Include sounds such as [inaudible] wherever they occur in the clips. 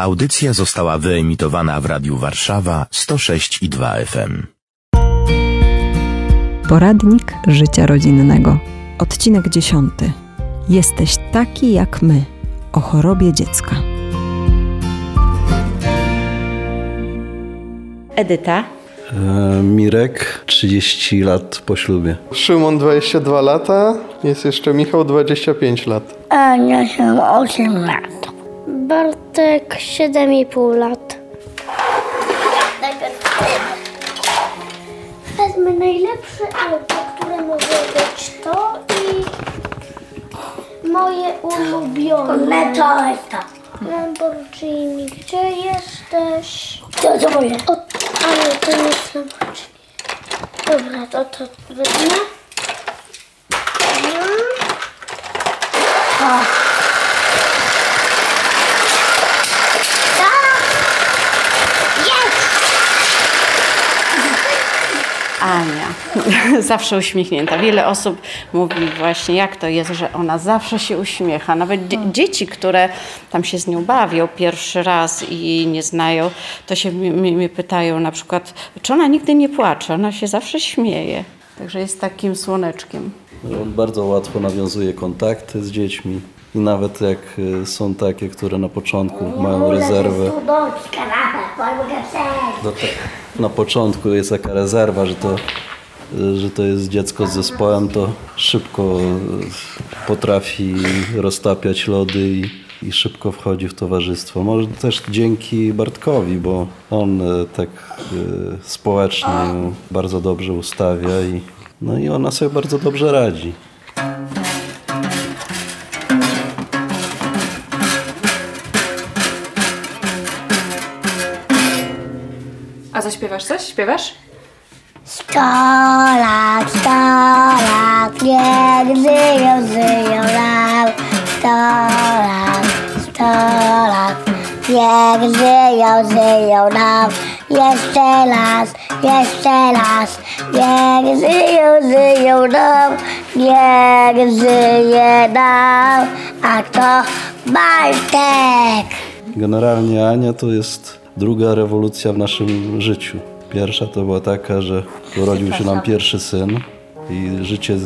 Audycja została wyemitowana w Radiu Warszawa 106 i 2 FM. Poradnik życia rodzinnego. Odcinek 10. Jesteś taki jak my. O chorobie dziecka. Edyta. E, Mirek, 30 lat po ślubie. Szymon 22 lata, jest jeszcze Michał 25 lat. Ania się 8 lat. Bartek 7,5 lat. Najpierw wezmę najlepsze auto, które może być to i moje ulubione. to jest to. Lamborghini, gdzie jesteś? To co moje? O, ale to nie jest Lamborghini. Dobra, to to wezmę. No. Ania, [laughs] zawsze uśmiechnięta. Wiele osób mówi właśnie, jak to jest, że ona zawsze się uśmiecha. Nawet dzie- dzieci, które tam się z nią bawią pierwszy raz i jej nie znają, to się mnie, pytają na przykład, czy ona nigdy nie płacze, ona się zawsze śmieje. Także jest takim słoneczkiem. On bardzo łatwo nawiązuje kontakty z dziećmi. I nawet jak y, są takie, które na początku mają rezerwę, no tak, na początku jest taka rezerwa, że to, że to jest dziecko z zespołem, to szybko potrafi roztapiać lody i, i szybko wchodzi w towarzystwo. Może też dzięki Bartkowi, bo on y, tak y, społecznie bardzo dobrze ustawia i, no i ona sobie bardzo dobrze radzi. Zaśpiewasz coś? Śpiewasz? Sto lat, sto lat, niech żyją, żyją nam. Sto lat, sto lat, niech żyją, żyją nam. Jeszcze raz, jeszcze raz, niech żyją, żyją nam. Niech żyje nam, a kto Bartek? Generalnie Ania to jest druga rewolucja w naszym życiu. Pierwsza to była taka, że urodził się nam pierwszy syn i życie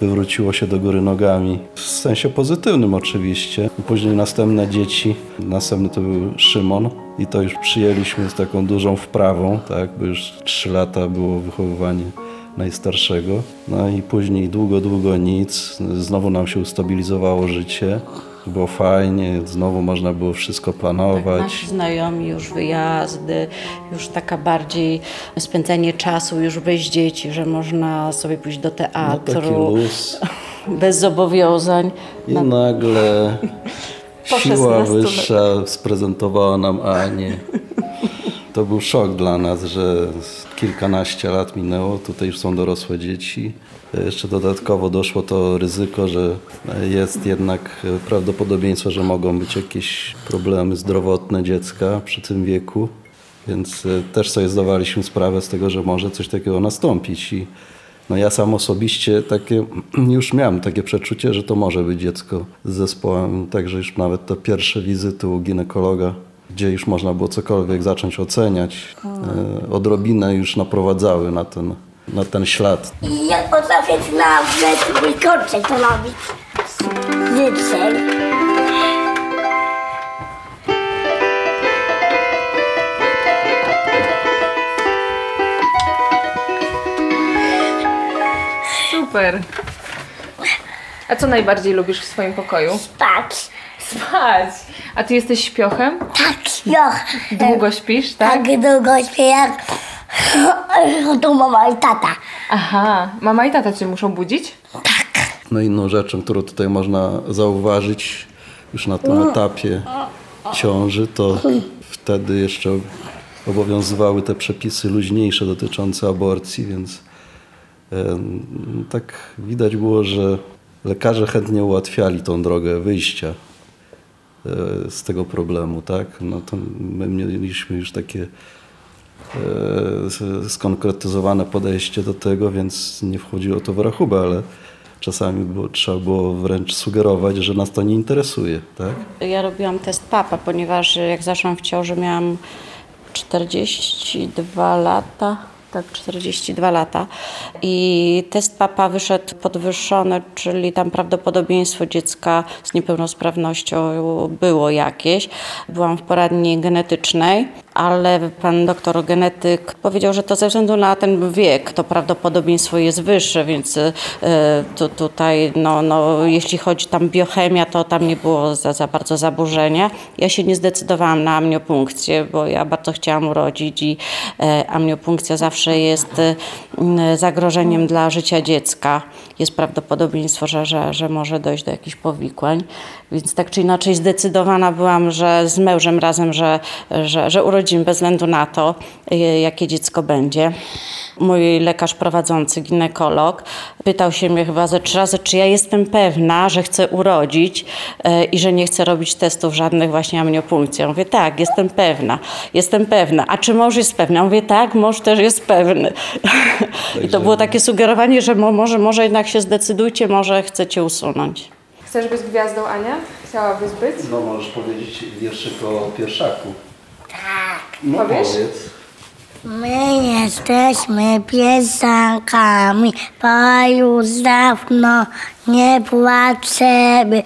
wywróciło się do góry nogami. W sensie pozytywnym oczywiście. Później następne dzieci. Następny to był Szymon i to już przyjęliśmy z taką dużą wprawą, tak, bo już trzy lata było wychowywanie najstarszego. No i później długo, długo nic. Znowu nam się ustabilizowało życie. Było fajnie, znowu można było wszystko planować. Nasi znajomi, już wyjazdy, już taka bardziej spędzanie czasu już bez dzieci, że można sobie pójść do No teatru luz. [laughs] bez zobowiązań. I nagle [laughs] siła 16 wyższa sprezentowała nam Anię. To był szok dla nas, że kilkanaście lat minęło, tutaj już są dorosłe dzieci. Jeszcze dodatkowo doszło to ryzyko, że jest jednak prawdopodobieństwo, że mogą być jakieś problemy zdrowotne dziecka przy tym wieku. Więc e, też sobie zdawaliśmy sprawę z tego, że może coś takiego nastąpić. I no ja sam osobiście takie, [clears throat] już miałem takie przeczucie, że to może być dziecko z zespołem. Także już nawet te pierwsze wizyty u ginekologa, gdzie już można było cokolwiek zacząć oceniać, e, odrobinę już naprowadzały na ten, na ten ślad. I ja potrafię nawet mój kończek robić. Życzeń. Super. A co najbardziej lubisz w swoim pokoju? Spać. Spać. A ty jesteś śpiochem? Tak, joch. Długo śpisz, tak? Tak długo śpię jak tu mama i tata. Aha. Mama i tata cię muszą budzić? No inną rzeczą, którą tutaj można zauważyć już na tym etapie ciąży, to wtedy jeszcze obowiązywały te przepisy luźniejsze dotyczące aborcji, więc tak widać było, że lekarze chętnie ułatwiali tą drogę wyjścia z tego problemu, tak? No to my mieliśmy już takie e, skonkretyzowane podejście do tego, więc nie wchodziło to w rachubę, ale czasami było, trzeba było wręcz sugerować, że nas to nie interesuje, tak? Ja robiłam test papa, ponieważ jak zaszłam w ciąży miałam 42 lata. Tak, 42 lata. I test papa wyszedł podwyższony, czyli tam prawdopodobieństwo dziecka z niepełnosprawnością było jakieś. Byłam w poradni genetycznej, ale pan doktor genetyk powiedział, że to ze względu na ten wiek to prawdopodobieństwo jest wyższe, więc tu, tutaj, no, no, jeśli chodzi tam biochemia, to tam nie było za, za bardzo zaburzenia. Ja się nie zdecydowałam na amniopunkcję, bo ja bardzo chciałam urodzić i e, amniopunkcja zawsze jest e, zagrożeniem dla życia dziecka. Jest prawdopodobieństwo, że, że, że może dojść do jakichś powikłań. Więc tak czy inaczej zdecydowana byłam, że z mężem razem, że, że, że bez względu na to, e, jakie dziecko będzie. Mój lekarz prowadzący, ginekolog, pytał się mnie chyba ze trzy razy, czy ja jestem pewna, że chcę urodzić e, i że nie chcę robić testów żadnych właśnie amniopunkcji. Ja mówię, tak, jestem pewna, jestem pewna. A czy mąż jest pewny? Ja mówię, tak, mąż też jest pewny. [laughs] I to było takie sugerowanie, że mo- może, może jednak się zdecydujcie, może chcecie usunąć. Chcesz być gwiazdą, Ania? Chciałabyś być? No możesz powiedzieć wierszyk o pierwszaku. No Powiesz? powiedz. My jesteśmy piosenkami, bo już dawno nie płaczemy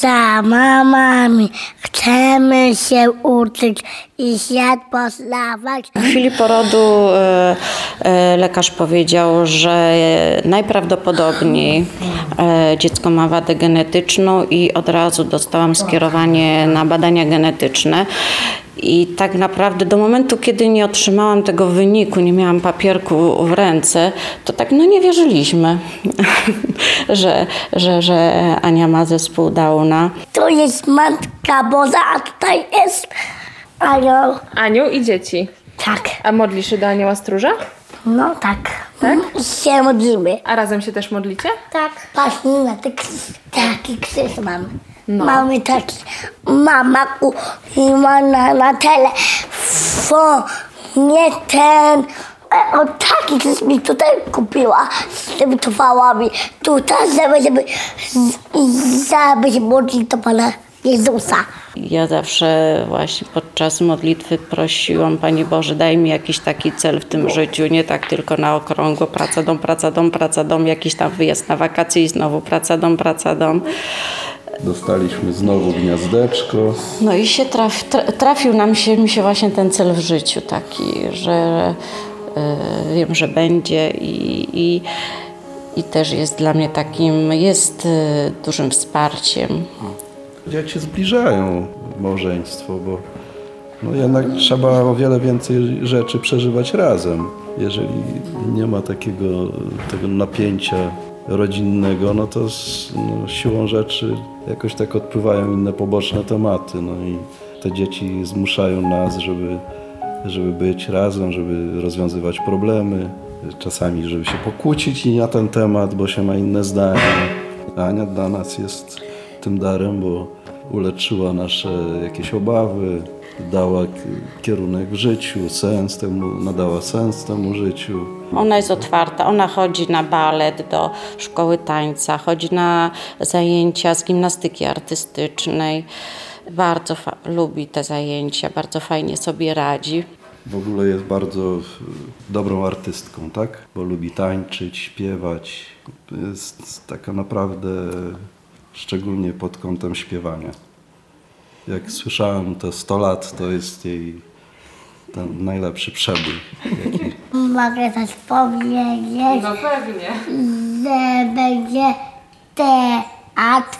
za mamami. Chcemy się uczyć i świat poznawać. W chwili porodu e, e, lekarz powiedział, że najprawdopodobniej e, dziecko ma wadę genetyczną i od razu dostałam skierowanie na badania genetyczne. I tak naprawdę do momentu, kiedy nie otrzymałam tego wyniku, nie miałam papierku w ręce, to tak no nie wierzyliśmy, [laughs] że, że, że Ania ma zespół Downa. Tu jest Matka Boża, a tutaj jest anioł. Aniu i dzieci. Tak, A modlisz się do anioła stróża? no tak. Tak? Się modlimy. A razem się też modlicie? Tak. Patrzcie na ten krzyż. Taki krzyż mamy. Taki. Mama ma na, na telefonie ten. E, o taki krzyż mi tutaj kupiła z tymi towałami. Tutaj, żeby, żeby, żeby się modlić do Pana Jezusa. Ja zawsze właśnie podczas modlitwy prosiłam, Panie Boże, daj mi jakiś taki cel w tym życiu, nie tak tylko na okrągło, praca, dom, praca, dom, praca, dom, jakiś tam wyjazd na wakacje i znowu praca, dom, praca, dom. Dostaliśmy znowu gniazdeczko. No i się traf, tra- trafił nam się, mi się właśnie ten cel w życiu taki, że e, wiem, że będzie i, i, i też jest dla mnie takim, jest e, dużym wsparciem. Dzieci zbliżają małżeństwo, bo no jednak trzeba o wiele więcej rzeczy przeżywać razem. Jeżeli nie ma takiego tego napięcia rodzinnego, no to z no, siłą rzeczy jakoś tak odpływają inne poboczne tematy. No i te dzieci zmuszają nas, żeby, żeby być razem, żeby rozwiązywać problemy. Czasami, żeby się pokłócić i na ten temat, bo się ma inne zdanie. Ania dla nas jest tym darem, bo uleczyła nasze jakieś obawy, dała kierunek w życiu, sens temu, nadała sens temu życiu. Ona jest otwarta, ona chodzi na balet do szkoły tańca, chodzi na zajęcia z gimnastyki artystycznej. Bardzo lubi te zajęcia, bardzo fajnie sobie radzi. W ogóle jest bardzo e, dobrą artystką, tak? Bo lubi tańczyć, śpiewać. Jest taka naprawdę, szczególnie pod kątem śpiewania. Jak słyszałem te 100 lat, to jest jej ten najlepszy przebój. Mogę coś powiedzieć, No pewnie. że będzie teatr,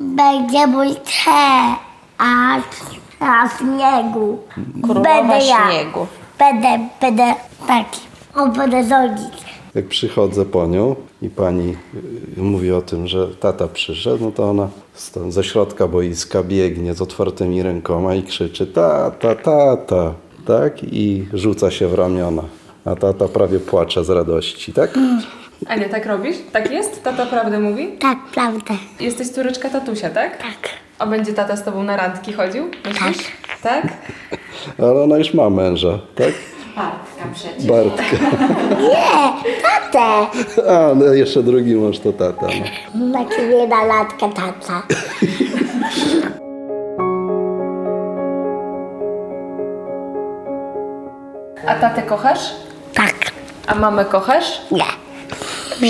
będzie mój teatr na śniegu. Królowa będę ja. śniegu. Będę, będę taki. O, będę rządzić. Jak przychodzę po nią i pani y, mówi o tym, że tata przyszedł, no to ona stąd ze środka boiska biegnie z otwartymi rękoma i krzyczy tata, tata, tak? I rzuca się w ramiona. A tata prawie płacze z radości, tak? Ania, tak robisz? Tak jest? Tata prawdę mówi? Tak, prawda. Jesteś córeczka tatusia, tak? Tak. A będzie tata z tobą na randki chodził? Myślisz? Tak. Ale ona już ma męża, tak? Bartka przecież. Bartka. [laughs] Tatę! A, no jeszcze drugi mąż to tata. No. Na latkę tata. A tatę kochasz? A mamę kochasz? Nie.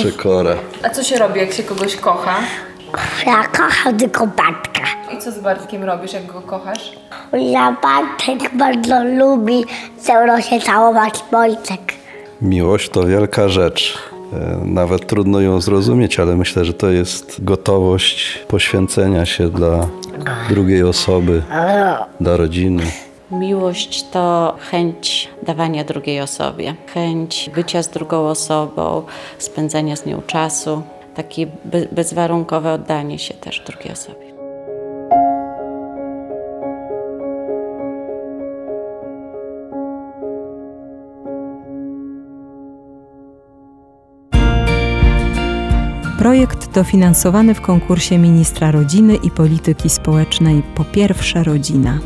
Przykora. A co się robi, jak się kogoś kocha? Ja kocham tylko Bartka. I co z Bartkiem robisz, jak go kochasz? Ja Bartek bardzo lubi ze mną się całować Wojtek. Miłość to wielka rzecz. E, Nawet trudno ją zrozumieć, ale myślę, że to jest gotowość poświęcenia się dla drugiej osoby, dla rodziny. Miłość to chęć dawania drugiej osobie, chęć bycia z drugą osobą, spędzania z nią czasu, takie be- bezwarunkowe oddanie się też drugiej osobie. Projekt dofinansowany w konkursie Ministra Rodziny i Polityki Społecznej Po pierwsze Rodzina.